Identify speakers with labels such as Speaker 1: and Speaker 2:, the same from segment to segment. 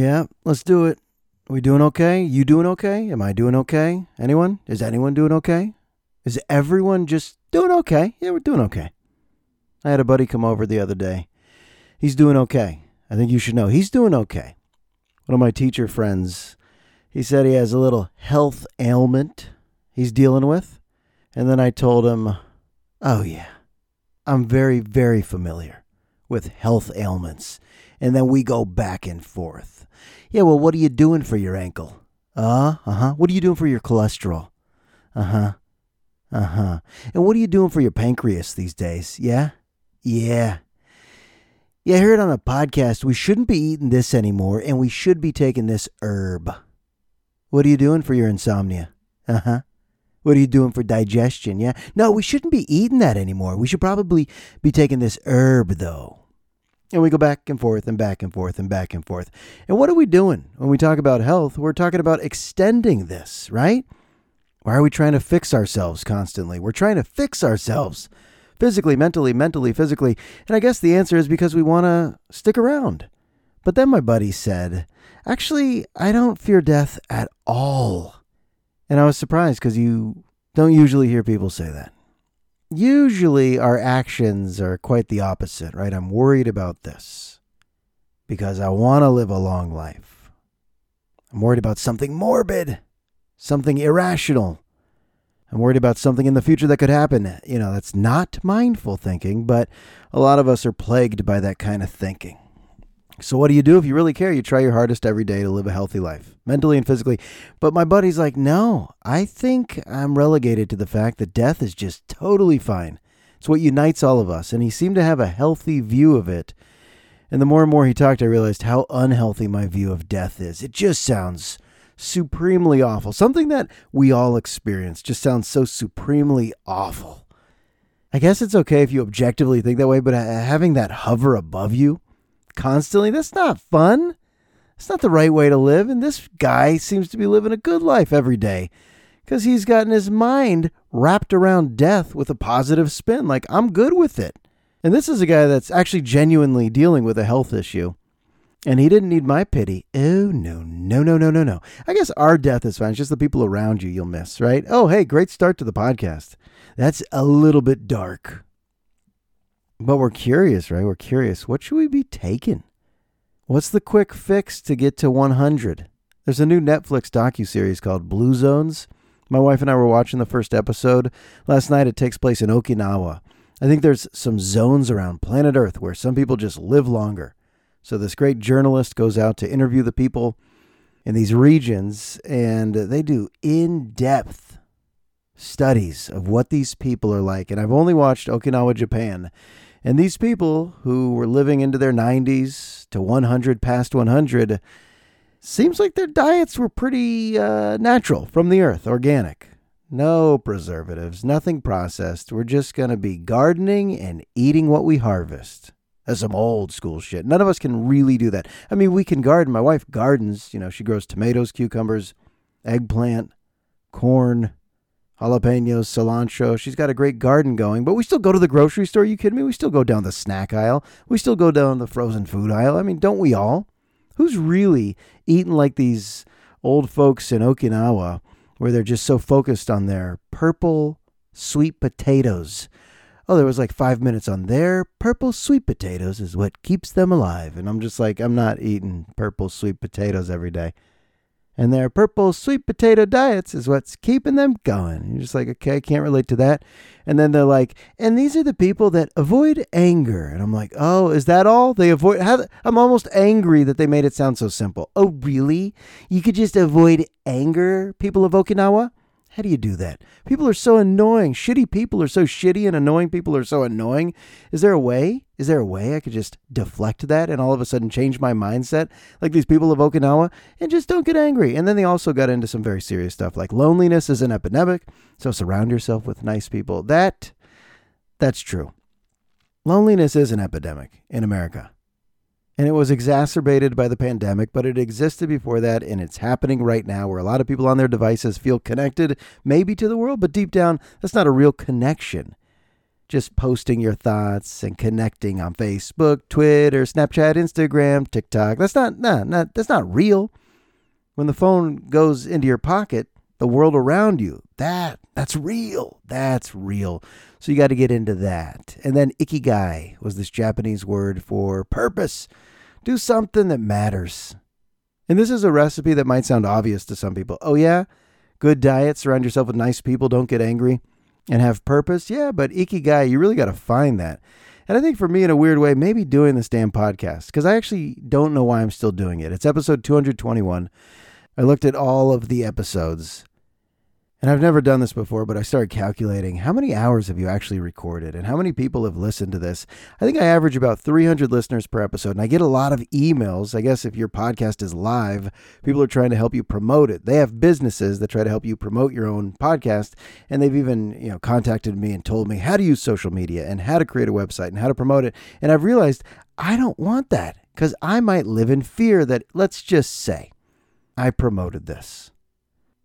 Speaker 1: Yeah, let's do it. Are we doing okay? You doing okay? Am I doing okay? Anyone? Is anyone doing okay? Is everyone just doing okay? Yeah, we're doing okay. I had a buddy come over the other day. He's doing okay. I think you should know he's doing okay. One of my teacher friends, he said he has a little health ailment he's dealing with. And then I told him, oh, yeah, I'm very, very familiar with health ailments and then we go back and forth. Yeah, well, what are you doing for your ankle? Uh, uh-huh. What are you doing for your cholesterol? Uh-huh. Uh-huh. And what are you doing for your pancreas these days? Yeah? Yeah. Yeah, I heard on a podcast we shouldn't be eating this anymore and we should be taking this herb. What are you doing for your insomnia? Uh-huh. What are you doing for digestion? Yeah. No, we shouldn't be eating that anymore. We should probably be taking this herb though. And we go back and forth and back and forth and back and forth. And what are we doing when we talk about health? We're talking about extending this, right? Why are we trying to fix ourselves constantly? We're trying to fix ourselves physically, mentally, mentally, physically. And I guess the answer is because we want to stick around. But then my buddy said, Actually, I don't fear death at all. And I was surprised because you don't usually hear people say that usually our actions are quite the opposite, right? I'm worried about this because I want to live a long life. I'm worried about something morbid, something irrational. I'm worried about something in the future that could happen. You know, that's not mindful thinking, but a lot of us are plagued by that kind of thinking. So, what do you do if you really care? You try your hardest every day to live a healthy life, mentally and physically. But my buddy's like, no, I think I'm relegated to the fact that death is just totally fine. It's what unites all of us. And he seemed to have a healthy view of it. And the more and more he talked, I realized how unhealthy my view of death is. It just sounds supremely awful. Something that we all experience just sounds so supremely awful. I guess it's okay if you objectively think that way, but uh, having that hover above you, constantly. That's not fun. It's not the right way to live. And this guy seems to be living a good life every day because he's gotten his mind wrapped around death with a positive spin. Like, I'm good with it. And this is a guy that's actually genuinely dealing with a health issue. And he didn't need my pity. Oh, no, no, no, no, no, no. I guess our death is fine. It's just the people around you you'll miss, right? Oh, hey, great start to the podcast. That's a little bit dark. But we're curious, right? We're curious. What should we be taking? What's the quick fix to get to 100? There's a new Netflix docu-series called Blue Zones. My wife and I were watching the first episode last night. It takes place in Okinawa. I think there's some zones around planet Earth where some people just live longer. So this great journalist goes out to interview the people in these regions and they do in-depth studies of what these people are like. And I've only watched Okinawa, Japan. And these people who were living into their 90s to 100, past 100, seems like their diets were pretty uh, natural from the earth, organic. No preservatives, nothing processed. We're just going to be gardening and eating what we harvest. That's some old school shit. None of us can really do that. I mean, we can garden. My wife gardens. You know, she grows tomatoes, cucumbers, eggplant, corn, jalapenos, cilantro. She's got a great garden going, but we still go to the grocery store. Are you kidding me? We still go down the snack aisle. We still go down the frozen food aisle. I mean, don't we all? Who's really eating like these old folks in Okinawa where they're just so focused on their purple sweet potatoes? Oh, there was like five minutes on their purple sweet potatoes is what keeps them alive. And I'm just like, I'm not eating purple sweet potatoes every day and their purple sweet potato diets is what's keeping them going. You're just like, okay, I can't relate to that. And then they're like, and these are the people that avoid anger. And I'm like, oh, is that all? They avoid, how, I'm almost angry that they made it sound so simple. Oh, really? You could just avoid anger, people of Okinawa? How do you do that? People are so annoying. Shitty people are so shitty, and annoying people are so annoying. Is there a way? Is there a way I could just deflect that and all of a sudden change my mindset like these people of Okinawa and just don't get angry? And then they also got into some very serious stuff like loneliness is an epidemic, so surround yourself with nice people. That that's true. Loneliness is an epidemic in America and it was exacerbated by the pandemic, but it existed before that, and it's happening right now where a lot of people on their devices feel connected, maybe to the world, but deep down, that's not a real connection. just posting your thoughts and connecting on Facebook, Twitter, Snapchat, Instagram, TikTok. That's not nah, not that's not real. When the phone goes into your pocket, the world around you, that that's real. That's real. So you got to get into that. And then ikigai was this Japanese word for purpose. Do something that matters. And this is a recipe that might sound obvious to some people. Oh yeah, good diet, surround yourself with nice people, don't get angry and have purpose. Yeah, but ikigai, you really got to find that. And I think for me, in a weird way, maybe doing this damn podcast, because I actually don't know why I'm still doing it. It's episode 221. I looked at all of the episodes and I've never done this before, but I started calculating how many hours have you actually recorded and how many people have listened to this. I think I average about 300 listeners per episode, and I get a lot of emails. I guess if your podcast is live, people are trying to help you promote it. They have businesses that try to help you promote your own podcast, and they've even, you know, contacted me and told me how to use social media and how to create a website and how to promote it. And I've realized I don't want that because I might live in fear that let's just say I promoted this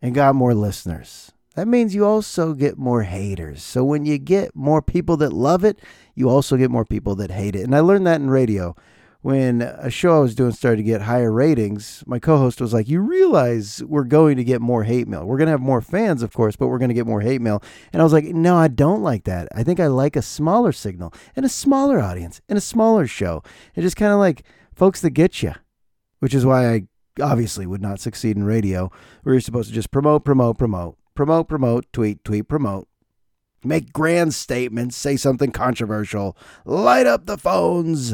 Speaker 1: and got more listeners. That means you also get more haters. So when you get more people that love it, you also get more people that hate it. And I learned that in radio. When a show I was doing started to get higher ratings, my co host was like, You realize we're going to get more hate mail. We're going to have more fans, of course, but we're going to get more hate mail. And I was like, No, I don't like that. I think I like a smaller signal and a smaller audience and a smaller show. And just kind of like folks that get you, which is why I obviously would not succeed in radio, where you're supposed to just promote, promote, promote, promote, promote, tweet, tweet, promote. Make grand statements, say something controversial, light up the phones.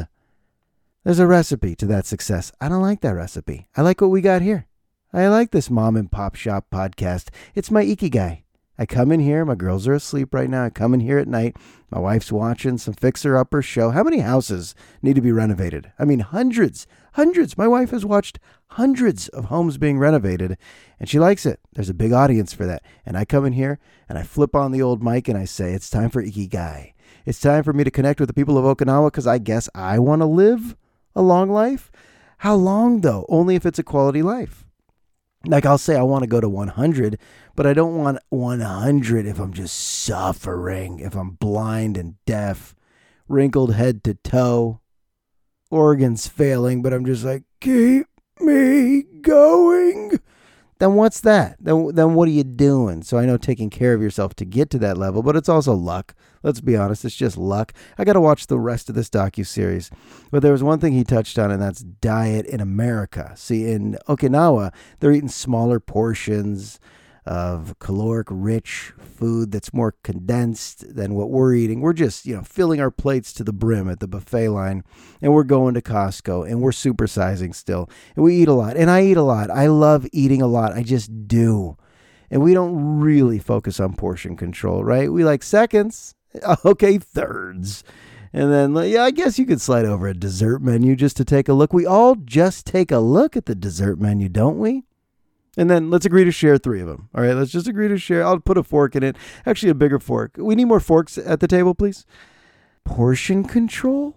Speaker 1: There's a recipe to that success. I don't like that recipe. I like what we got here. I like this mom and pop shop podcast. It's my ikigai. I come in here, my girls are asleep right now. I come in here at night. My wife's watching some fixer upper show. How many houses need to be renovated? I mean, hundreds, hundreds. My wife has watched hundreds of homes being renovated and she likes it. There's a big audience for that. And I come in here and I flip on the old mic and I say, It's time for Ikigai. It's time for me to connect with the people of Okinawa because I guess I want to live a long life. How long, though? Only if it's a quality life. Like I'll say I want to go to 100, but I don't want 100 if I'm just suffering, if I'm blind and deaf, wrinkled head to toe, organs failing, but I'm just like, keep me going. Then what's that? Then, then what are you doing? So I know taking care of yourself to get to that level, but it's also luck. Let's be honest, it's just luck. I got to watch the rest of this docu series. But there was one thing he touched on, and that's diet in America. See, in Okinawa, they're eating smaller portions of caloric rich food that's more condensed than what we're eating. We're just, you know, filling our plates to the brim at the buffet line and we're going to Costco and we're supersizing still. And we eat a lot. And I eat a lot. I love eating a lot. I just do. And we don't really focus on portion control, right? We like seconds. Okay, thirds. And then, yeah, I guess you could slide over a dessert menu just to take a look. We all just take a look at the dessert menu, don't we? And then let's agree to share three of them. All right, let's just agree to share. I'll put a fork in it. Actually, a bigger fork. We need more forks at the table, please. Portion control?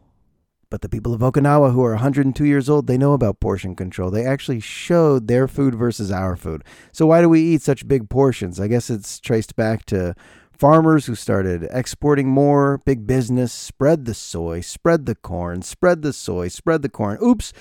Speaker 1: But the people of Okinawa who are 102 years old, they know about portion control. They actually showed their food versus our food. So why do we eat such big portions? I guess it's traced back to farmers who started exporting more, big business, spread the soy, spread the corn, spread the soy, spread the corn. Oops,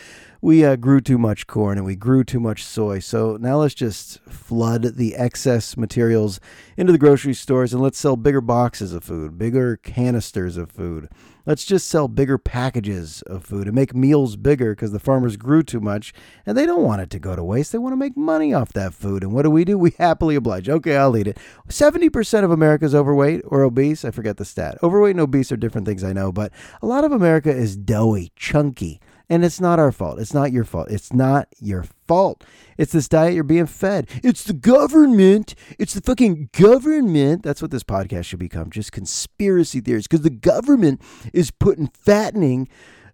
Speaker 1: we uh, grew too much corn and we grew too much soy. So now let's just flood the excess materials into the grocery stores and let's sell bigger boxes of food, bigger canisters of food. Let's just sell bigger packages of food and make meals bigger because the farmers grew too much and they don't want it to go to waste. They want to make money off that food. And what do we do? We happily oblige. Okay, I'll eat it. 70% of America is overweight or obese. I forget the stat. Overweight and obese are different things, I know, but a lot of America is doughy, chunky. And it's not our fault. It's not your fault. It's not your fault. It's this diet you're being fed. It's the government. It's the fucking government. That's what this podcast should become just conspiracy theories because the government is putting fattening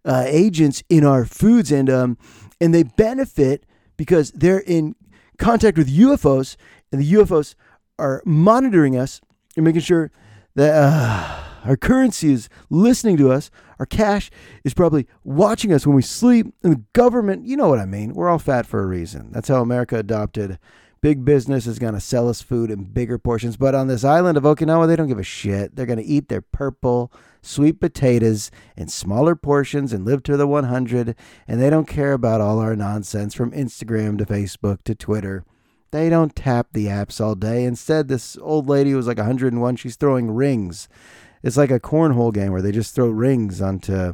Speaker 1: uh, agents in our foods and, um, and they benefit because they're in contact with UFOs and the UFOs are monitoring us and making sure that. Uh, our currency is listening to us. Our cash is probably watching us when we sleep. And the government, you know what I mean. We're all fat for a reason. That's how America adopted Big business is going to sell us food in bigger portions. But on this island of Okinawa, they don't give a shit. They're going to eat their purple sweet potatoes in smaller portions and live to the 100. And they don't care about all our nonsense from Instagram to Facebook to Twitter. They don't tap the apps all day. Instead, this old lady was like 101. She's throwing rings. It's like a cornhole game where they just throw rings onto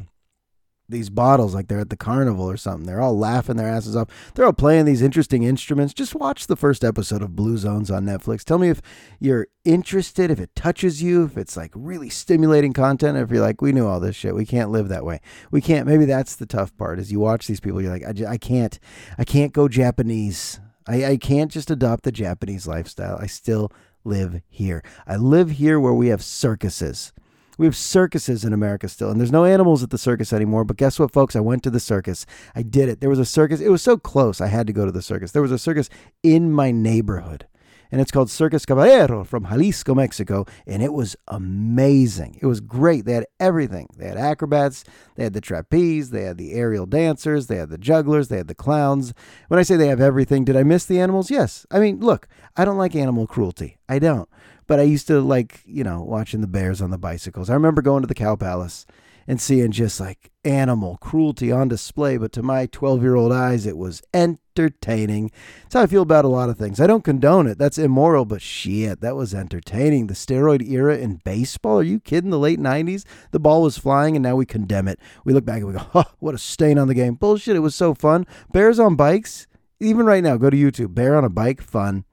Speaker 1: these bottles like they're at the carnival or something. They're all laughing their asses off. They're all playing these interesting instruments. Just watch the first episode of Blue Zones on Netflix. Tell me if you're interested, if it touches you, if it's like really stimulating content, if you're like, we knew all this shit. We can't live that way. We can't. Maybe that's the tough part is you watch these people, you're like, I, can't, I can't go Japanese. I, I can't just adopt the Japanese lifestyle. I still live here. I live here where we have circuses. We have circuses in America still, and there's no animals at the circus anymore. But guess what, folks? I went to the circus. I did it. There was a circus. It was so close. I had to go to the circus. There was a circus in my neighborhood, and it's called Circus Caballero from Jalisco, Mexico, and it was amazing. It was great. They had everything. They had acrobats. They had the trapeze. They had the aerial dancers. They had the jugglers. They had the clowns. When I say they have everything, did I miss the animals? Yes. I mean, look, I don't like animal cruelty. I don't. But I used to like, you know, watching the bears on the bicycles. I remember going to the Cow Palace and seeing just like animal cruelty on display. But to my 12 year old eyes, it was entertaining. That's how I feel about a lot of things. I don't condone it. That's immoral, but shit, that was entertaining. The steroid era in baseball. Are you kidding? The late 90s, the ball was flying and now we condemn it. We look back and we go, oh, what a stain on the game. Bullshit. It was so fun. Bears on bikes. Even right now, go to YouTube. Bear on a bike, fun.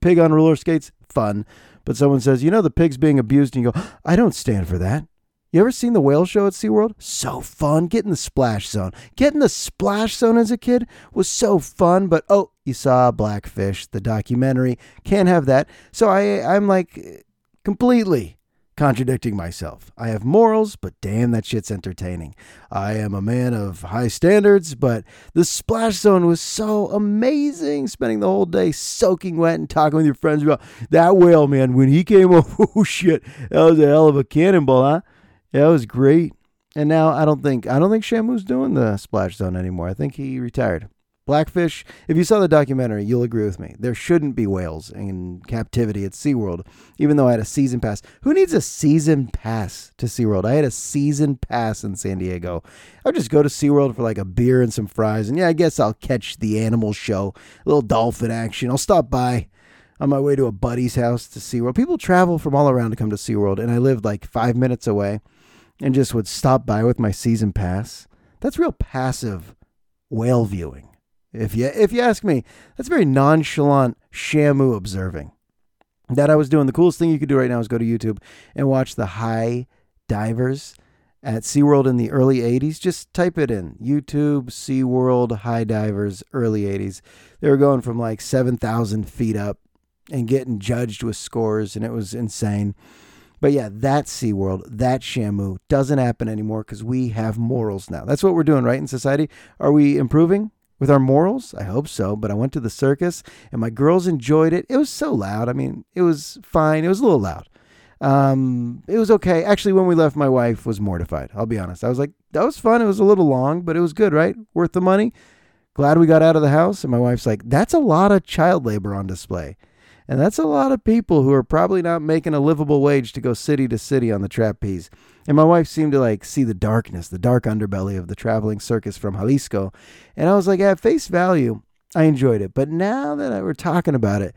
Speaker 1: Pig on roller skates, fun but someone says, you know, the pig's being abused, and you go, I don't stand for that. You ever seen the whale show at SeaWorld? So fun. Get in the splash zone. Getting the splash zone as a kid was so fun, but oh, you saw Blackfish, the documentary. Can't have that. So I I'm like completely contradicting myself. I have morals, but damn, that shit's entertaining. I am a man of high standards, but the splash zone was so amazing. Spending the whole day soaking wet and talking with your friends about that whale, man. When he came over, oh shit, that was a hell of a cannonball, huh? Yeah, it was great. And now I don't think I don't think Shamu's doing the splash zone anymore. I think he retired. Blackfish, if you saw the documentary, you'll agree with me. There shouldn't be whales in captivity at SeaWorld, even though I had a season pass. Who needs a season pass to SeaWorld? I had a season pass in San Diego. I'll just go to SeaWorld for like a beer and some fries, and yeah, I guess I'll catch the animal show, a little dolphin action. I'll stop by on my way to a buddy's house to SeaWorld. People travel from all around to come to SeaWorld, and I lived like five minutes away and just would stop by with my season pass. That's real passive whale viewing. If you if you ask me, that's very nonchalant Shamu observing. That I was doing. The coolest thing you could do right now is go to YouTube and watch the high divers at SeaWorld in the early 80s. Just type it in YouTube, SeaWorld, high divers, early 80s. They were going from like 7,000 feet up and getting judged with scores, and it was insane. But yeah, that SeaWorld, that Shamu doesn't happen anymore because we have morals now. That's what we're doing, right, in society. Are we improving? with our morals? I hope so. But I went to the circus and my girls enjoyed it. It was so loud. I mean, it was fine. It was a little loud. Um, it was okay. Actually, when we left, my wife was mortified. I'll be honest. I was like, that was fun. It was a little long, but it was good, right? Worth the money. Glad we got out of the house. And my wife's like, that's a lot of child labor on display. And that's a lot of people who are probably not making a livable wage to go city to city on the trapeze. And my wife seemed to like see the darkness, the dark underbelly of the traveling circus from Jalisco. And I was like, at face value, I enjoyed it. But now that we're talking about it,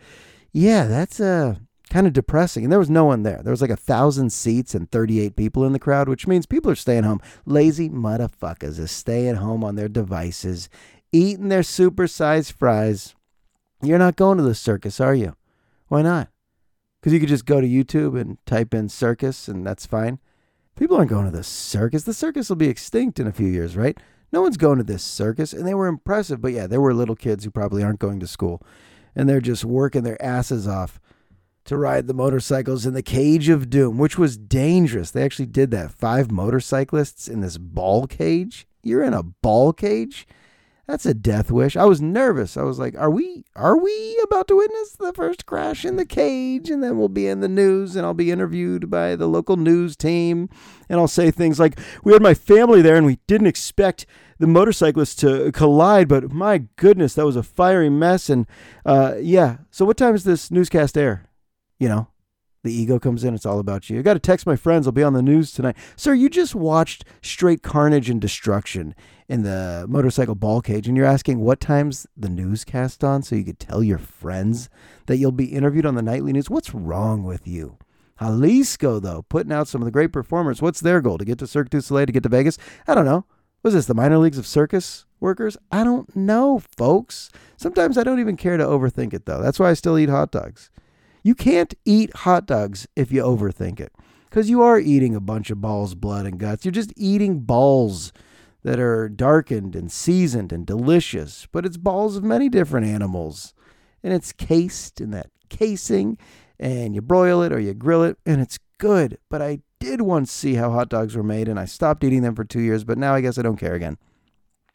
Speaker 1: yeah, that's uh, kind of depressing. And there was no one there. There was like a thousand seats and 38 people in the crowd, which means people are staying home. Lazy motherfuckers are staying home on their devices, eating their supersized fries. You're not going to the circus, are you? Why not? Because you could just go to YouTube and type in circus and that's fine. People aren't going to the circus. The circus will be extinct in a few years, right? No one's going to this circus. And they were impressive. But yeah, there were little kids who probably aren't going to school. And they're just working their asses off to ride the motorcycles in the cage of doom, which was dangerous. They actually did that. Five motorcyclists in this ball cage. You're in a ball cage? That's a death wish. I was nervous. I was like, "Are we are we about to witness the first crash in the cage and then we'll be in the news and I'll be interviewed by the local news team and I'll say things like, "We had my family there and we didn't expect the motorcyclists to collide, but my goodness, that was a fiery mess." And uh, yeah, so what time is this newscast air? You know, the ego comes in. It's all about you. I got to text my friends. I'll be on the news tonight. Sir, you just watched straight carnage and destruction in the motorcycle ball cage, and you're asking what time's the newscast on so you could tell your friends that you'll be interviewed on the nightly news. What's wrong with you? Jalisco, though, putting out some of the great performers. What's their goal? To get to Cirque du Soleil, to get to Vegas? I don't know. Was this the minor leagues of circus workers? I don't know, folks. Sometimes I don't even care to overthink it, though. That's why I still eat hot dogs. You can't eat hot dogs if you overthink it because you are eating a bunch of balls, blood, and guts. You're just eating balls that are darkened and seasoned and delicious, but it's balls of many different animals. And it's cased in that casing, and you broil it or you grill it, and it's good. But I did once see how hot dogs were made, and I stopped eating them for two years, but now I guess I don't care again.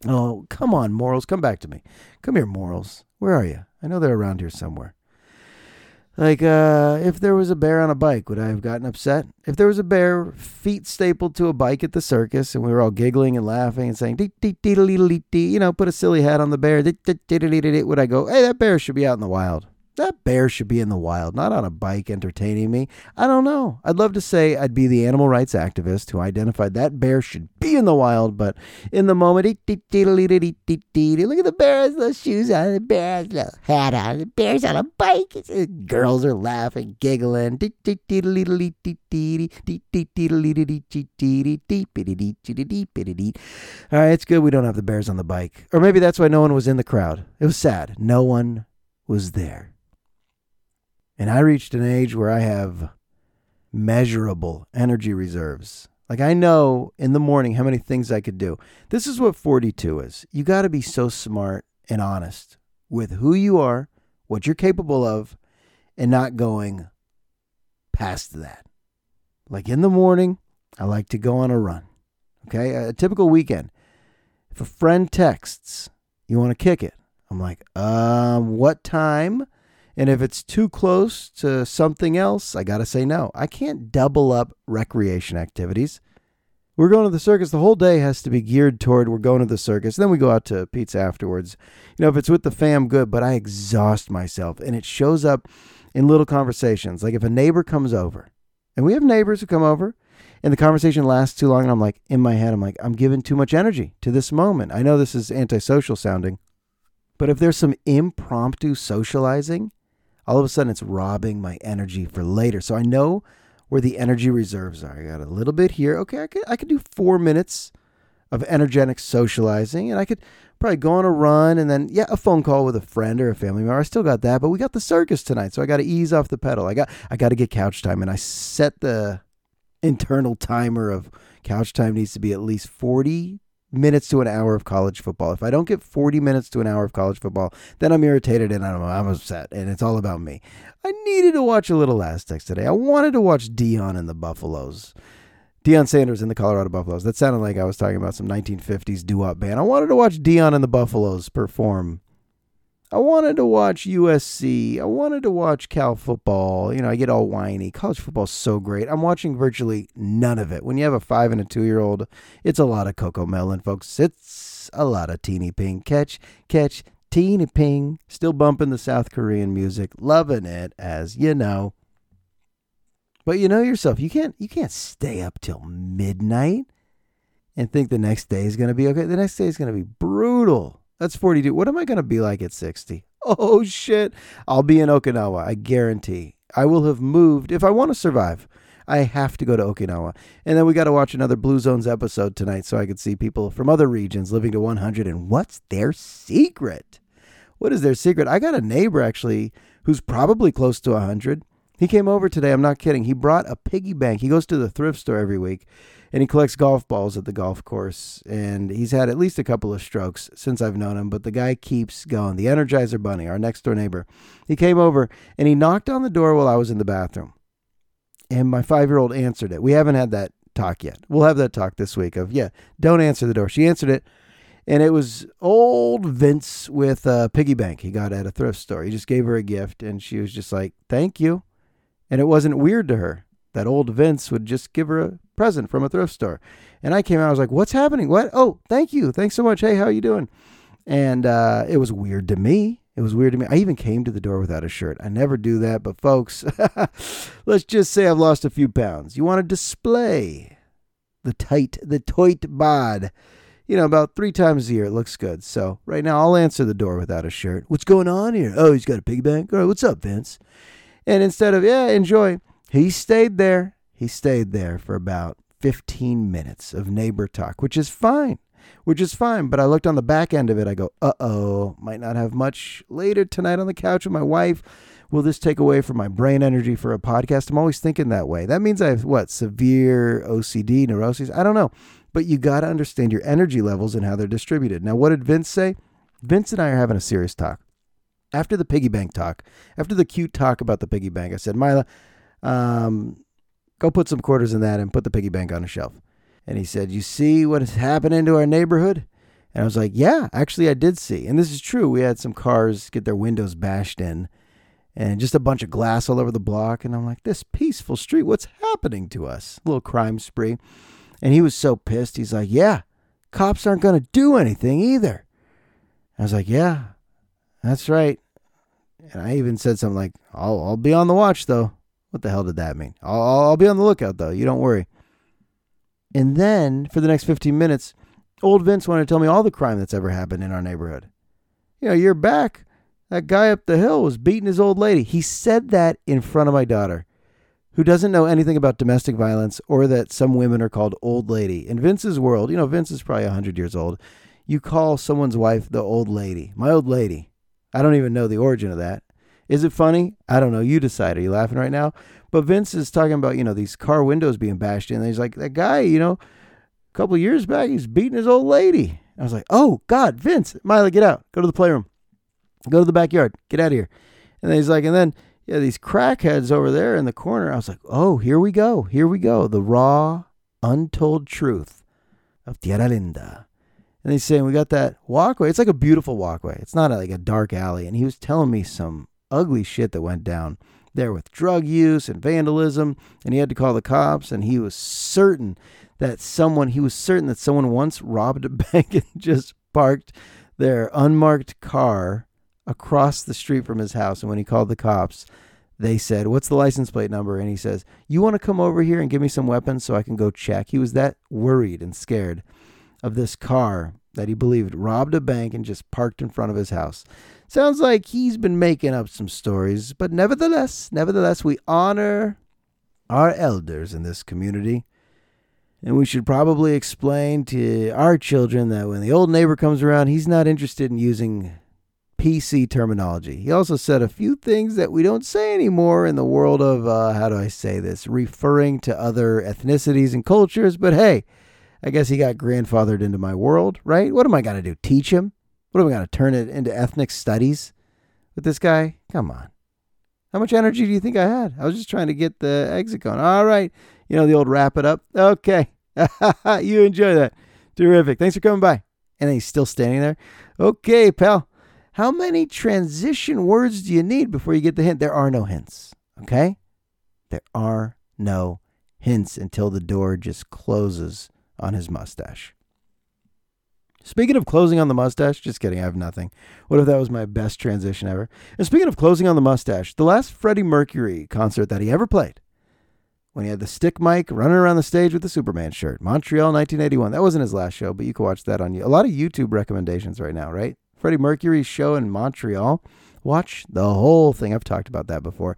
Speaker 1: Oh, come on, Morals, come back to me. Come here, Morals. Where are you? I know they're around here somewhere. Like, uh, if there was a bear on a bike, would I have gotten upset? If there was a bear, feet stapled to a bike at the circus, and we were all giggling and laughing and saying, dee, dee, dee, dee, dee, dee, you know, put a silly hat on the bear, dee, dee, dee, dee, dee, dee, would I go, hey, that bear should be out in the wild? That bear should be in the wild, not on a bike entertaining me. I don't know. I'd love to say I'd be the animal rights activist who identified that bear should be in the wild, but in the moment, look at the bear has those shoes on, the bear has a hat on, the bear's on a bike. Girls are laughing, giggling. All right, it's good we don't have the bears on the bike. Or maybe that's why no one was in the crowd. It was sad. No one was there. And I reached an age where I have measurable energy reserves. Like I know in the morning how many things I could do. This is what 42 is. You got to be so smart and honest with who you are, what you're capable of, and not going past that. Like in the morning, I like to go on a run. Okay? A typical weekend. If a friend texts, you want to kick it. I'm like, um, what time? And if it's too close to something else, I got to say no. I can't double up recreation activities. We're going to the circus. The whole day has to be geared toward we're going to the circus. Then we go out to pizza afterwards. You know, if it's with the fam, good, but I exhaust myself. And it shows up in little conversations. Like if a neighbor comes over, and we have neighbors who come over, and the conversation lasts too long, and I'm like, in my head, I'm like, I'm giving too much energy to this moment. I know this is antisocial sounding, but if there's some impromptu socializing, all of a sudden it's robbing my energy for later. So I know where the energy reserves are. I got a little bit here. Okay, I could I could do four minutes of energetic socializing, and I could probably go on a run, and then yeah, a phone call with a friend or a family member. I still got that, but we got the circus tonight, so I got to ease off the pedal. I got I got to get couch time, and I set the internal timer of couch time needs to be at least forty minutes to an hour of college football. If I don't get 40 minutes to an hour of college football, then I'm irritated and I'm, I'm upset and it's all about me. I needed to watch a little Aztecs today. I wanted to watch Dion and the Buffaloes. Deion Sanders in the Colorado Buffaloes. That sounded like I was talking about some 1950s doo-wop band. I wanted to watch Dion and the Buffaloes perform I wanted to watch USC. I wanted to watch Cal football. You know, I get all whiny. College football's so great. I'm watching virtually none of it. When you have a five and a two year old, it's a lot of Cocomelon, folks. It's a lot of Teenieping. Catch, catch, Teenieping. Still bumping the South Korean music. Loving it, as you know. But you know yourself, you can't you can't stay up till midnight and think the next day is gonna be okay. The next day is gonna be brutal. That's 42. What am I going to be like at 60? Oh, shit. I'll be in Okinawa. I guarantee. I will have moved. If I want to survive, I have to go to Okinawa. And then we got to watch another Blue Zones episode tonight so I could see people from other regions living to 100. And what's their secret? What is their secret? I got a neighbor actually who's probably close to 100. He came over today. I'm not kidding. He brought a piggy bank. He goes to the thrift store every week and he collects golf balls at the golf course. And he's had at least a couple of strokes since I've known him, but the guy keeps going. The Energizer Bunny, our next door neighbor, he came over and he knocked on the door while I was in the bathroom. And my five year old answered it. We haven't had that talk yet. We'll have that talk this week of, yeah, don't answer the door. She answered it. And it was old Vince with a piggy bank he got at a thrift store. He just gave her a gift and she was just like, thank you. And it wasn't weird to her that old Vince would just give her a present from a thrift store. And I came out, I was like, what's happening? What? Oh, thank you. Thanks so much. Hey, how are you doing? And uh, it was weird to me. It was weird to me. I even came to the door without a shirt. I never do that, but folks, let's just say I've lost a few pounds. You want to display the tight, the toit bod. You know, about three times a year, it looks good. So right now, I'll answer the door without a shirt. What's going on here? Oh, he's got a piggy bank. All right, what's up, Vince? And instead of yeah, enjoy, he stayed there. He stayed there for about 15 minutes of neighbor talk, which is fine which is fine. But I looked on the back end of it. I go, uh oh, might not have much later tonight on the couch with my wife. Will this take away from my brain energy for a podcast? I'm always thinking that way. That means I have what, severe OCD, neuroses? I don't know. But you got to understand your energy levels and how they're distributed. Now, what did Vince say? Vince and I are having a serious talk. After the piggy bank talk, after the cute talk about the piggy bank, I said, Mila, um, go put some quarters in that and put the piggy bank on a shelf. And he said, You see what is happening to our neighborhood? And I was like, Yeah, actually, I did see. And this is true. We had some cars get their windows bashed in and just a bunch of glass all over the block. And I'm like, This peaceful street, what's happening to us? A little crime spree. And he was so pissed. He's like, Yeah, cops aren't going to do anything either. I was like, Yeah, that's right. And I even said something like, I'll, I'll be on the watch, though. What the hell did that mean? I'll, I'll be on the lookout, though. You don't worry. And then for the next 15 minutes, old Vince wanted to tell me all the crime that's ever happened in our neighborhood. You know, you're back. That guy up the hill was beating his old lady. He said that in front of my daughter, who doesn't know anything about domestic violence or that some women are called old lady. In Vince's world, you know, Vince is probably 100 years old. You call someone's wife the old lady. My old lady. I don't even know the origin of that. Is it funny? I don't know. You decide. Are you laughing right now? But Vince is talking about, you know, these car windows being bashed in. And he's like, that guy, you know, a couple years back, he's beating his old lady. I was like, oh, God, Vince, Miley, get out. Go to the playroom. Go to the backyard. Get out of here. And then he's like, and then, yeah, these crackheads over there in the corner. I was like, oh, here we go. Here we go. The raw, untold truth of Tierra Linda. And he's saying, we got that walkway. It's like a beautiful walkway. It's not like a dark alley. And he was telling me some ugly shit that went down there with drug use and vandalism, and he had to call the cops, and he was certain that someone, he was certain that someone once robbed a bank and just parked their unmarked car across the street from his house. And when he called the cops, they said, What's the license plate number? And he says, You want to come over here and give me some weapons so I can go check? He was that worried and scared of this car that he believed robbed a bank and just parked in front of his house. Sounds like he's been making up some stories, but nevertheless, nevertheless, we honor our elders in this community. And we should probably explain to our children that when the old neighbor comes around, he's not interested in using PC terminology. He also said a few things that we don't say anymore in the world of, uh, how do I say this, referring to other ethnicities and cultures. But hey, I guess he got grandfathered into my world, right? What am I going to do? Teach him? What are we going to turn it into ethnic studies with this guy? Come on. How much energy do you think I had? I was just trying to get the exit going. All right. You know, the old wrap it up. Okay. you enjoy that. Terrific. Thanks for coming by. And he's still standing there. Okay, pal. How many transition words do you need before you get the hint? There are no hints. Okay? There are no hints until the door just closes on his mustache. Speaking of closing on the mustache, just kidding, I have nothing. What if that was my best transition ever? And speaking of closing on the mustache, the last Freddie Mercury concert that he ever played, when he had the stick mic running around the stage with the Superman shirt, Montreal 1981. That wasn't his last show, but you can watch that on you. A lot of YouTube recommendations right now, right? Freddie Mercury's show in Montreal. Watch the whole thing. I've talked about that before.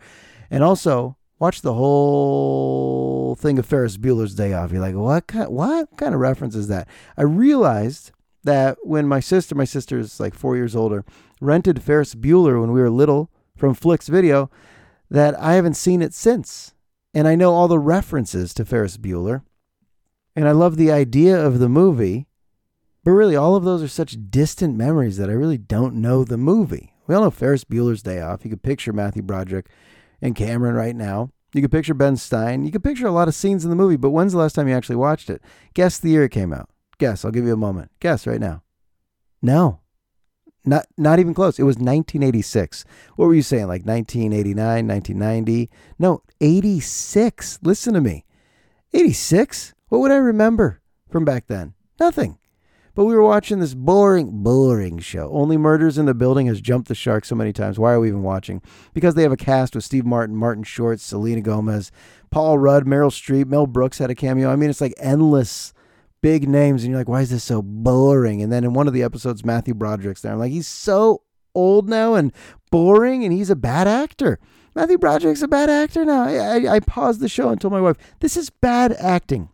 Speaker 1: And also, watch the whole thing of Ferris Bueller's Day Off. You're like, what kind, what kind of reference is that? I realized that when my sister, my sister is like four years older, rented Ferris Bueller when we were little from Flicks Video, that I haven't seen it since. And I know all the references to Ferris Bueller. And I love the idea of the movie. But really, all of those are such distant memories that I really don't know the movie. We all know Ferris Bueller's Day Off. You could picture Matthew Broderick and Cameron right now. You could picture Ben Stein. You could picture a lot of scenes in the movie, but when's the last time you actually watched it? Guess the year it came out. Guess. I'll give you a moment. Guess right now. No. Not not even close. It was 1986. What were you saying? Like 1989, 1990? No, 86. Listen to me. 86? What would I remember from back then? Nothing. But we were watching this boring, boring show. Only Murders in the Building has jumped the shark so many times. Why are we even watching? Because they have a cast with Steve Martin, Martin Short, Selena Gomez, Paul Rudd, Meryl Streep, Mel Brooks had a cameo. I mean, it's like endless big names, and you're like, why is this so boring? And then in one of the episodes, Matthew Broderick's there. I'm like, he's so old now and boring, and he's a bad actor. Matthew Broderick's a bad actor now. I, I, I paused the show and told my wife, this is bad acting.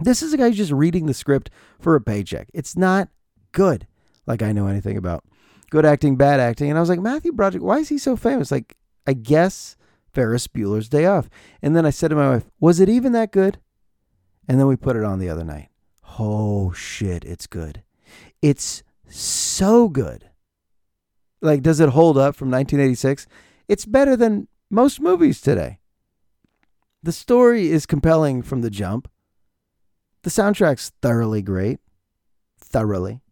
Speaker 1: This is a guy who's just reading the script for a paycheck. It's not good, like I know anything about. Good acting, bad acting. And I was like, Matthew Broderick, why is he so famous? Like, I guess Ferris Bueller's Day Off. And then I said to my wife, was it even that good? And then we put it on the other night. Oh shit, it's good. It's so good. Like, does it hold up from 1986? It's better than most movies today. The story is compelling from the jump. The soundtrack's thoroughly great. Thoroughly.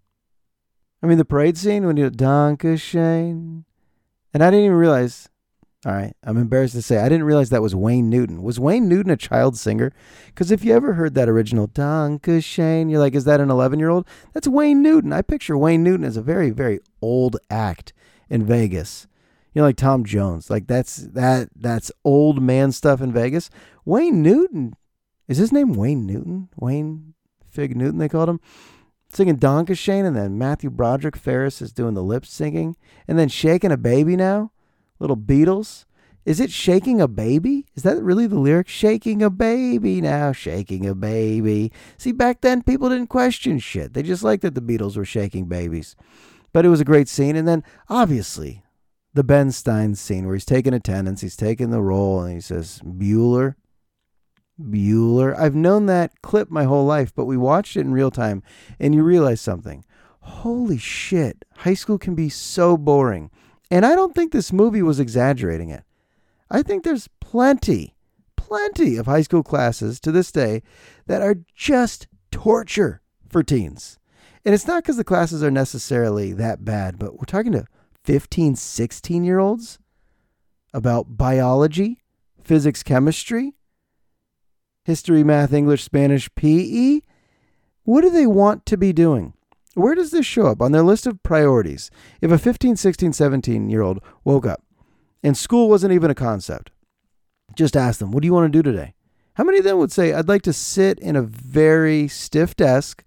Speaker 1: I mean, the parade scene when you Danke Schoen. And I didn't even realize all right. I'm embarrassed to say I didn't realize that was Wayne Newton. Was Wayne Newton a child singer? Because if you ever heard that original Danke Schoen, you're like, is that an 11 year old? That's Wayne Newton. I picture Wayne Newton as a very, very old act in Vegas. You know, like Tom Jones. Like that's that that's old man stuff in Vegas. Wayne Newton. Is his name Wayne Newton? Wayne Fig Newton, they called him. Singing Danke Schoen, and then Matthew Broderick Ferris is doing the lip singing, and then shaking a baby now little Beatles. Is it shaking a baby? Is that really the lyric? Shaking a baby now, shaking a baby. See, back then people didn't question shit. They just liked that the Beatles were shaking babies. But it was a great scene. And then, obviously, the Ben Stein scene where he's taking attendance, he's taking the roll, and he says, Bueller, Bueller. I've known that clip my whole life, but we watched it in real time, and you realize something. Holy shit, high school can be so boring. And I don't think this movie was exaggerating it. I think there's plenty, plenty of high school classes to this day that are just torture for teens. And it's not because the classes are necessarily that bad, but we're talking to 15, 16 year olds about biology, physics, chemistry, history, math, English, Spanish, PE. What do they want to be doing? Where does this show up on their list of priorities? If a 15, 16, 17 year old woke up and school wasn't even a concept, just ask them, What do you want to do today? How many of them would say, I'd like to sit in a very stiff desk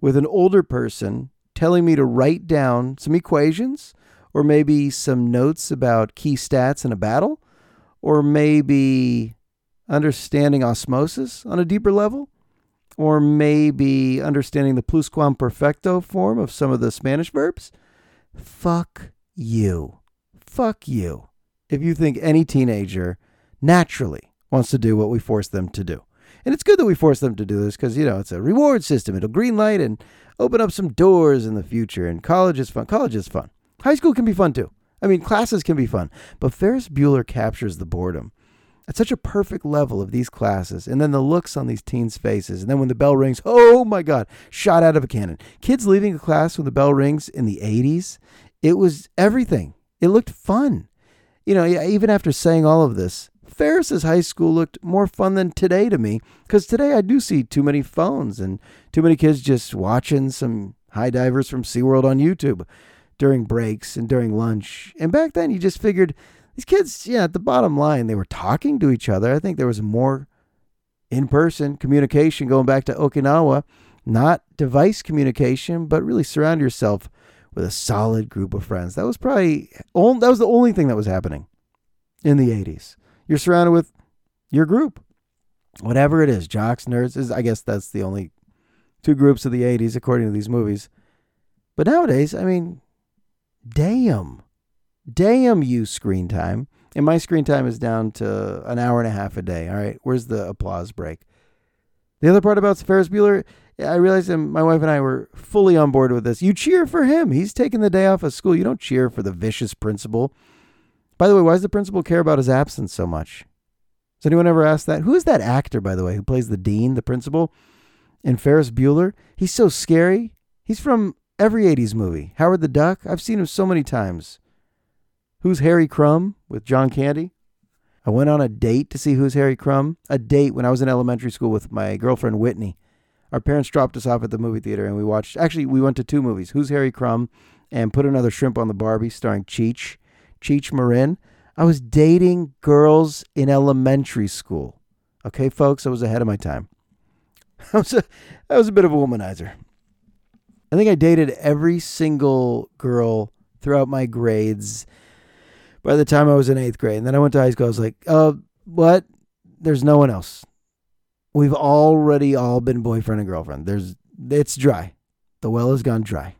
Speaker 1: with an older person telling me to write down some equations or maybe some notes about key stats in a battle or maybe understanding osmosis on a deeper level? Or maybe understanding the pluscuamperfecto form of some of the Spanish verbs, fuck you. Fuck you. If you think any teenager naturally wants to do what we force them to do. And it's good that we force them to do this because, you know, it's a reward system. It'll green light and open up some doors in the future. And college is fun. College is fun. High school can be fun too. I mean, classes can be fun. But Ferris Bueller captures the boredom at such a perfect level of these classes and then the looks on these teens' faces. And then when the bell rings, oh my God, shot out of a cannon. Kids leaving a class when the bell rings in the 80s, it was everything. It looked fun. You know, even after saying all of this, Ferris's high school looked more fun than today to me because today I do see too many phones and too many kids just watching some high divers from SeaWorld on YouTube during breaks and during lunch. And back then you just figured these kids, yeah, at the bottom line, they were talking to each other. I think there was more in person communication going back to Okinawa, not device communication, but really surround yourself with a solid group of friends. That was probably that was the only thing that was happening in the 80s. You're surrounded with your group. Whatever it is, jocks, nerds, is I guess that's the only two groups of the 80s according to these movies. But nowadays, I mean, damn. Damn you, screen time. And my screen time is down to an hour and a half a day. All right. Where's the applause break? The other part about Ferris Bueller, I realized that my wife and I were fully on board with this. You cheer for him. He's taking the day off of school. You don't cheer for the vicious principal. By the way, why does the principal care about his absence so much? Has anyone ever asked that? Who is that actor, by the way, who plays the dean, the principal, in Ferris Bueller? He's so scary. He's from Every 80s movie. Howard the Duck, I've seen him so many times. Who's Harry Crumb with John Candy? I went on a date to see Who's Harry Crumb. A date when I was in elementary school with my girlfriend Whitney. Our parents dropped us off at the movie theater and we watched, actually, we went to two movies Who's Harry Crumb and Put Another Shrimp on the Barbie starring Cheech, Cheech Marin. I was dating girls in elementary school. Okay, folks, I was ahead of my time. I was a, I was a bit of a womanizer. I think I dated every single girl throughout my grades by the time I was in eighth grade. And then I went to high school. I was like, uh, what? There's no one else. We've already all been boyfriend and girlfriend. There's it's dry. The well has gone dry.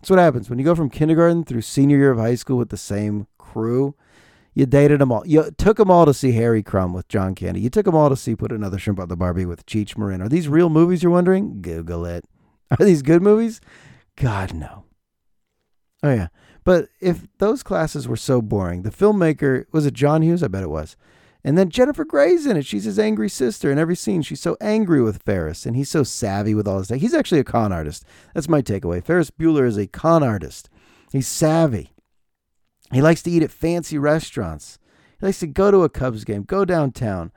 Speaker 1: That's what happens when you go from kindergarten through senior year of high school with the same crew. You dated them all. You took them all to see Harry Crumb with John Candy. You took them all to see Put Another Shrimp on the Barbie with Cheech Marin. Are these real movies? You're wondering? Google it. Are these good movies? God no. Oh yeah. But if those classes were so boring, the filmmaker was it John Hughes? I bet it was. And then Jennifer Grey's in it. She's his angry sister. In every scene, she's so angry with Ferris, and he's so savvy with all his. He's actually a con artist. That's my takeaway. Ferris Bueller is a con artist. He's savvy. He likes to eat at fancy restaurants. He likes to go to a Cubs game, go downtown.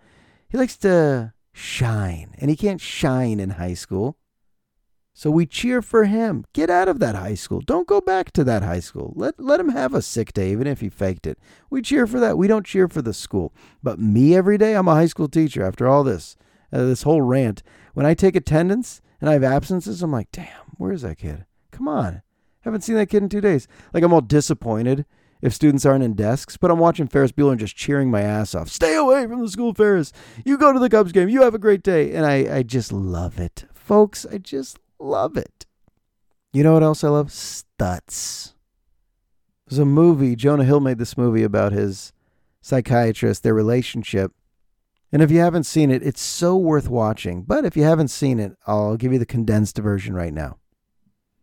Speaker 1: He likes to shine, and he can't shine in high school. So we cheer for him. Get out of that high school. Don't go back to that high school. Let let him have a sick day, even if he faked it. We cheer for that. We don't cheer for the school. But me every day, I'm a high school teacher. After all this, uh, this whole rant, when I take attendance and I have absences, I'm like, damn, where's that kid? Come on, haven't seen that kid in two days. Like I'm all disappointed if students aren't in desks, but I'm watching Ferris Bueller and just cheering my ass off. Stay away from the school, Ferris. You go to the Cubs game. You have a great day, and I I just love it, folks. I just Love it. You know what else I love? Stutz. There's a movie, Jonah Hill made this movie about his psychiatrist, their relationship. And if you haven't seen it, it's so worth watching. But if you haven't seen it, I'll give you the condensed version right now.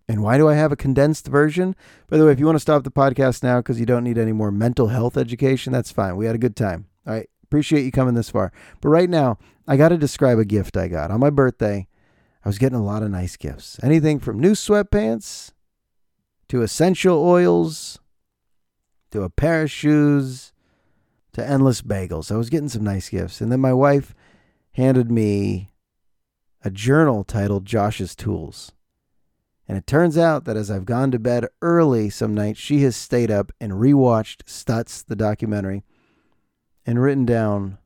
Speaker 1: And why do I have a condensed version? By the way, if you want to stop the podcast now because you don't need any more mental health education, that's fine. We had a good time. All right. Appreciate you coming this far. But right now, I got to describe a gift I got on my birthday. I was getting a lot of nice gifts. Anything from new sweatpants to essential oils to a pair of shoes to endless bagels. I was getting some nice gifts. And then my wife handed me a journal titled Josh's Tools. And it turns out that as I've gone to bed early some nights, she has stayed up and rewatched Stutz, the documentary, and written down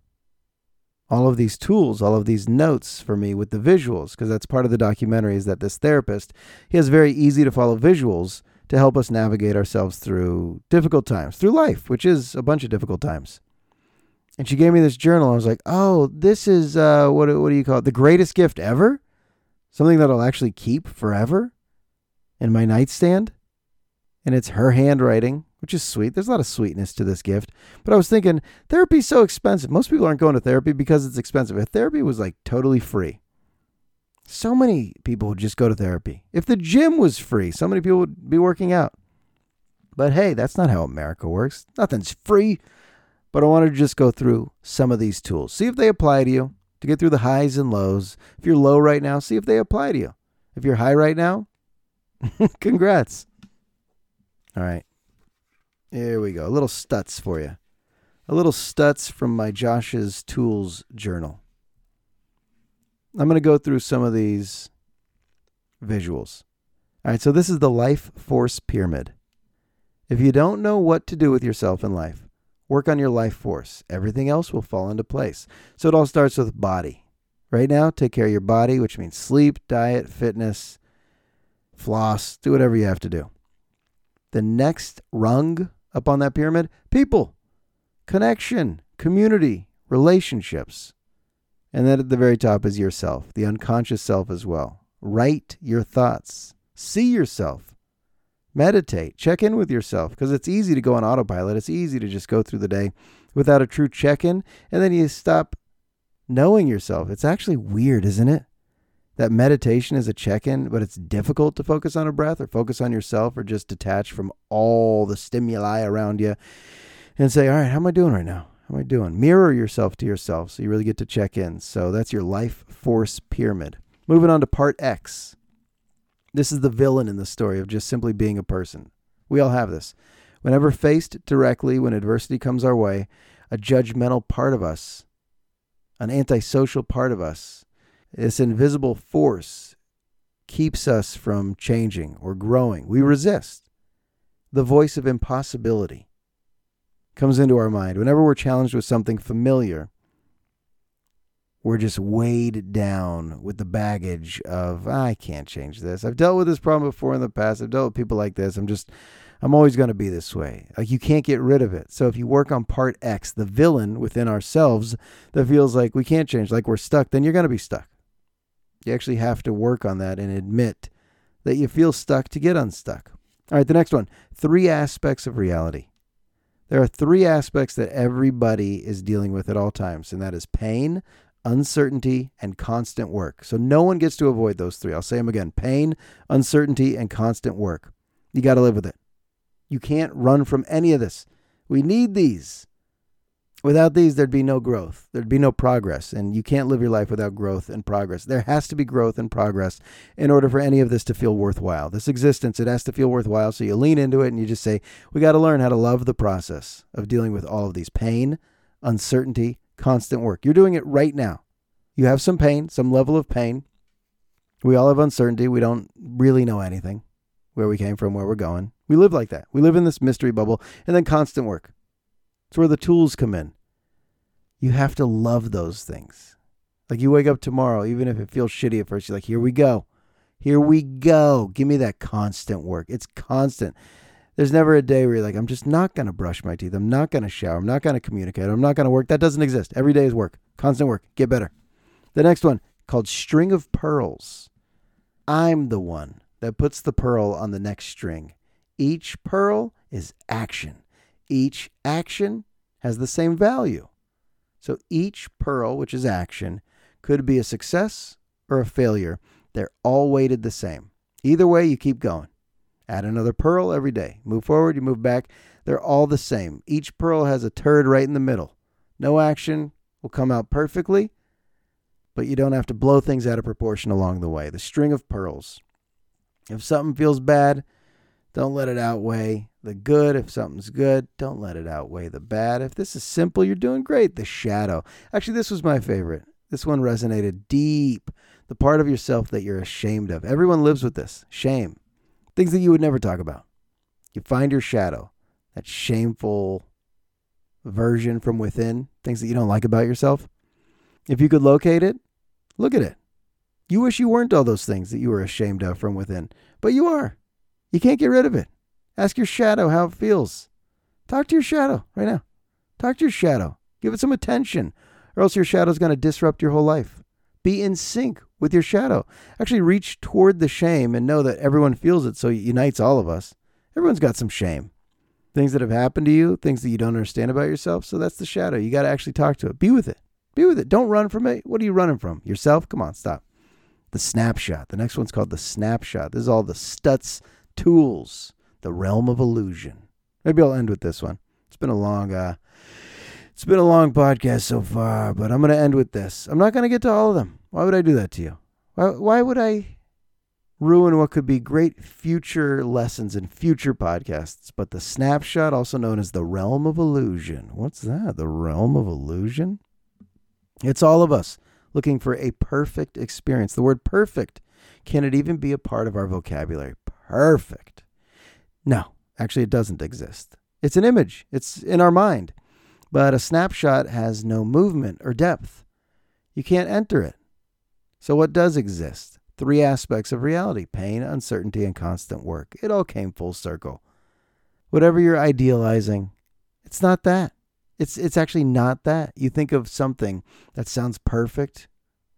Speaker 1: all of these tools, all of these notes for me with the visuals, because that's part of the documentary is that this therapist, he has very easy to follow visuals to help us navigate ourselves through difficult times, through life, which is a bunch of difficult times. And she gave me this journal. I was like, oh, this is, uh, what, what do you call it? The greatest gift ever? Something that I'll actually keep forever in my nightstand? And it's her handwriting which is sweet. There's a lot of sweetness to this gift. But I was thinking, therapy's so expensive. Most people aren't going to therapy because it's expensive. If therapy was like totally free, so many people would just go to therapy. If the gym was free, so many people would be working out. But hey, that's not how America works. Nothing's free. But I wanted to just go through some of these tools, see if they apply to you to get through the highs and lows. If you're low right now, see if they apply to you. If you're high right now, congrats. All right. Here we go. A little stutz for you. A little stutz from my Josh's Tools journal. I'm going to go through some of these visuals. All right, so this is the life force pyramid. If you don't know what to do with yourself in life, work on your life force. Everything else will fall into place. So it all starts with body. Right now, take care of your body, which means sleep, diet, fitness, floss, do whatever you have to do. The next rung up on that pyramid? People, connection, community, relationships. And then at the very top is yourself, the unconscious self as well. Write your thoughts, see yourself, meditate, check in with yourself because it's easy to go on autopilot. It's easy to just go through the day without a true check in. And then you stop knowing yourself. It's actually weird, isn't it? That meditation is a check in, but it's difficult to focus on a breath or focus on yourself or just detach from all the stimuli around you and say, all right, how am I doing right now? How am I doing? Mirror yourself to yourself so you really get to check in. So that's your life force pyramid. Moving on to part X. This is the villain in the story of just simply being a person. We all have this. Whenever faced directly, when adversity comes our way, a judgmental part of us, an antisocial part of us, this invisible force keeps us from changing or growing. We resist. The voice of impossibility comes into our mind. Whenever we're challenged with something familiar, we're just weighed down with the baggage of, I can't change this. I've dealt with this problem before in the past. I've dealt with people like this. I'm just, I'm always going to be this way. Like you can't get rid of it. So if you work on part X, the villain within ourselves that feels like we can't change, like we're stuck, then you're going to be stuck. You actually have to work on that and admit that you feel stuck to get unstuck. All right, the next one three aspects of reality. There are three aspects that everybody is dealing with at all times, and that is pain, uncertainty, and constant work. So no one gets to avoid those three. I'll say them again pain, uncertainty, and constant work. You got to live with it. You can't run from any of this. We need these. Without these, there'd be no growth. There'd be no progress. And you can't live your life without growth and progress. There has to be growth and progress in order for any of this to feel worthwhile. This existence, it has to feel worthwhile. So you lean into it and you just say, we got to learn how to love the process of dealing with all of these pain, uncertainty, constant work. You're doing it right now. You have some pain, some level of pain. We all have uncertainty. We don't really know anything, where we came from, where we're going. We live like that. We live in this mystery bubble and then constant work. It's where the tools come in. You have to love those things. Like you wake up tomorrow, even if it feels shitty at first, you're like, here we go. Here we go. Give me that constant work. It's constant. There's never a day where you're like, I'm just not going to brush my teeth. I'm not going to shower. I'm not going to communicate. I'm not going to work. That doesn't exist. Every day is work. Constant work. Get better. The next one called String of Pearls. I'm the one that puts the pearl on the next string. Each pearl is action each action has the same value. So each pearl, which is action, could be a success or a failure. They're all weighted the same. Either way, you keep going. Add another pearl every day. Move forward, you move back. They're all the same. Each pearl has a turd right in the middle. No action will come out perfectly, but you don't have to blow things out of proportion along the way. The string of pearls. If something feels bad, don't let it outweigh the good. If something's good, don't let it outweigh the bad. If this is simple, you're doing great. The shadow. Actually, this was my favorite. This one resonated deep. The part of yourself that you're ashamed of. Everyone lives with this shame, things that you would never talk about. You find your shadow, that shameful version from within, things that you don't like about yourself. If you could locate it, look at it. You wish you weren't all those things that you were ashamed of from within, but you are. You can't get rid of it. Ask your shadow how it feels. Talk to your shadow right now. Talk to your shadow. Give it some attention, or else your shadow's going to disrupt your whole life. Be in sync with your shadow. Actually, reach toward the shame and know that everyone feels it, so it unites all of us. Everyone's got some shame. Things that have happened to you, things that you don't understand about yourself. So that's the shadow. You got to actually talk to it. Be with it. Be with it. Don't run from it. What are you running from? Yourself? Come on, stop. The snapshot. The next one's called the snapshot. This is all the Stutz tools, the realm of illusion. Maybe I'll end with this one. It's been a long, uh, it's been a long podcast so far, but I'm going to end with this. I'm not going to get to all of them. Why would I do that to you? Why, why would I ruin what could be great future lessons and future podcasts? But the snapshot, also known as the realm of illusion. What's that? The realm of illusion? It's all of us looking for a perfect experience. The word perfect can it even be a part of our vocabulary? perfect. No, actually, it doesn't exist. It's an image, it's in our mind. But a snapshot has no movement or depth. You can't enter it. So, what does exist? Three aspects of reality pain, uncertainty, and constant work. It all came full circle. Whatever you're idealizing, it's not that. It's, it's actually not that. You think of something that sounds perfect.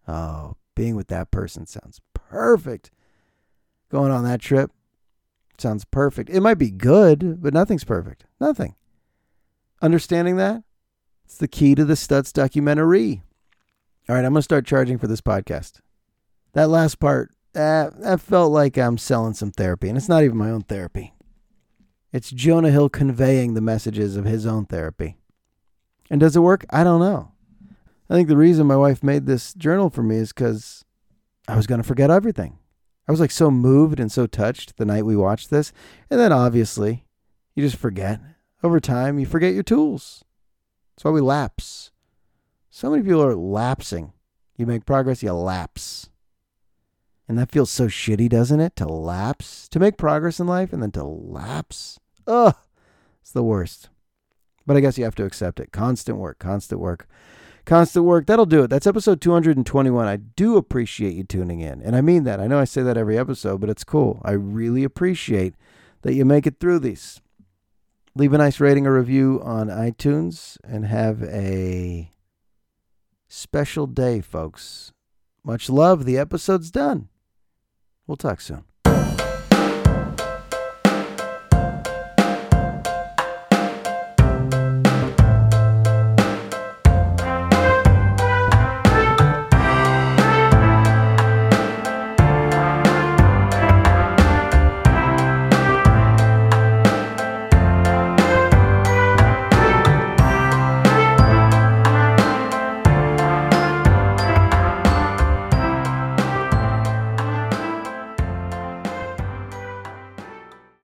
Speaker 1: Oh, being with that person sounds perfect. Going on that trip, sounds perfect. It might be good, but nothing's perfect. Nothing. Understanding that? It's the key to the Stutz documentary. All right, I'm going to start charging for this podcast. That last part, uh, that felt like I'm selling some therapy, and it's not even my own therapy. It's Jonah Hill conveying the messages of his own therapy. And does it work? I don't know. I think the reason my wife made this journal for me is because I was going to forget everything. I was like so moved and so touched the night we watched this. And then obviously, you just forget. Over time, you forget your tools. That's why we lapse. So many people are lapsing. You make progress, you lapse. And that feels so shitty, doesn't it? To lapse, to make progress in life and then to lapse. Ugh, it's the worst. But I guess you have to accept it. Constant work, constant work, constant work. That'll do it. That's episode 221. I do appreciate you tuning in. And I mean that. I know I say that every episode, but it's cool. I really appreciate that you make it through these. Leave a nice rating or review on iTunes and have a special day, folks. Much love. The episode's done. We'll talk soon.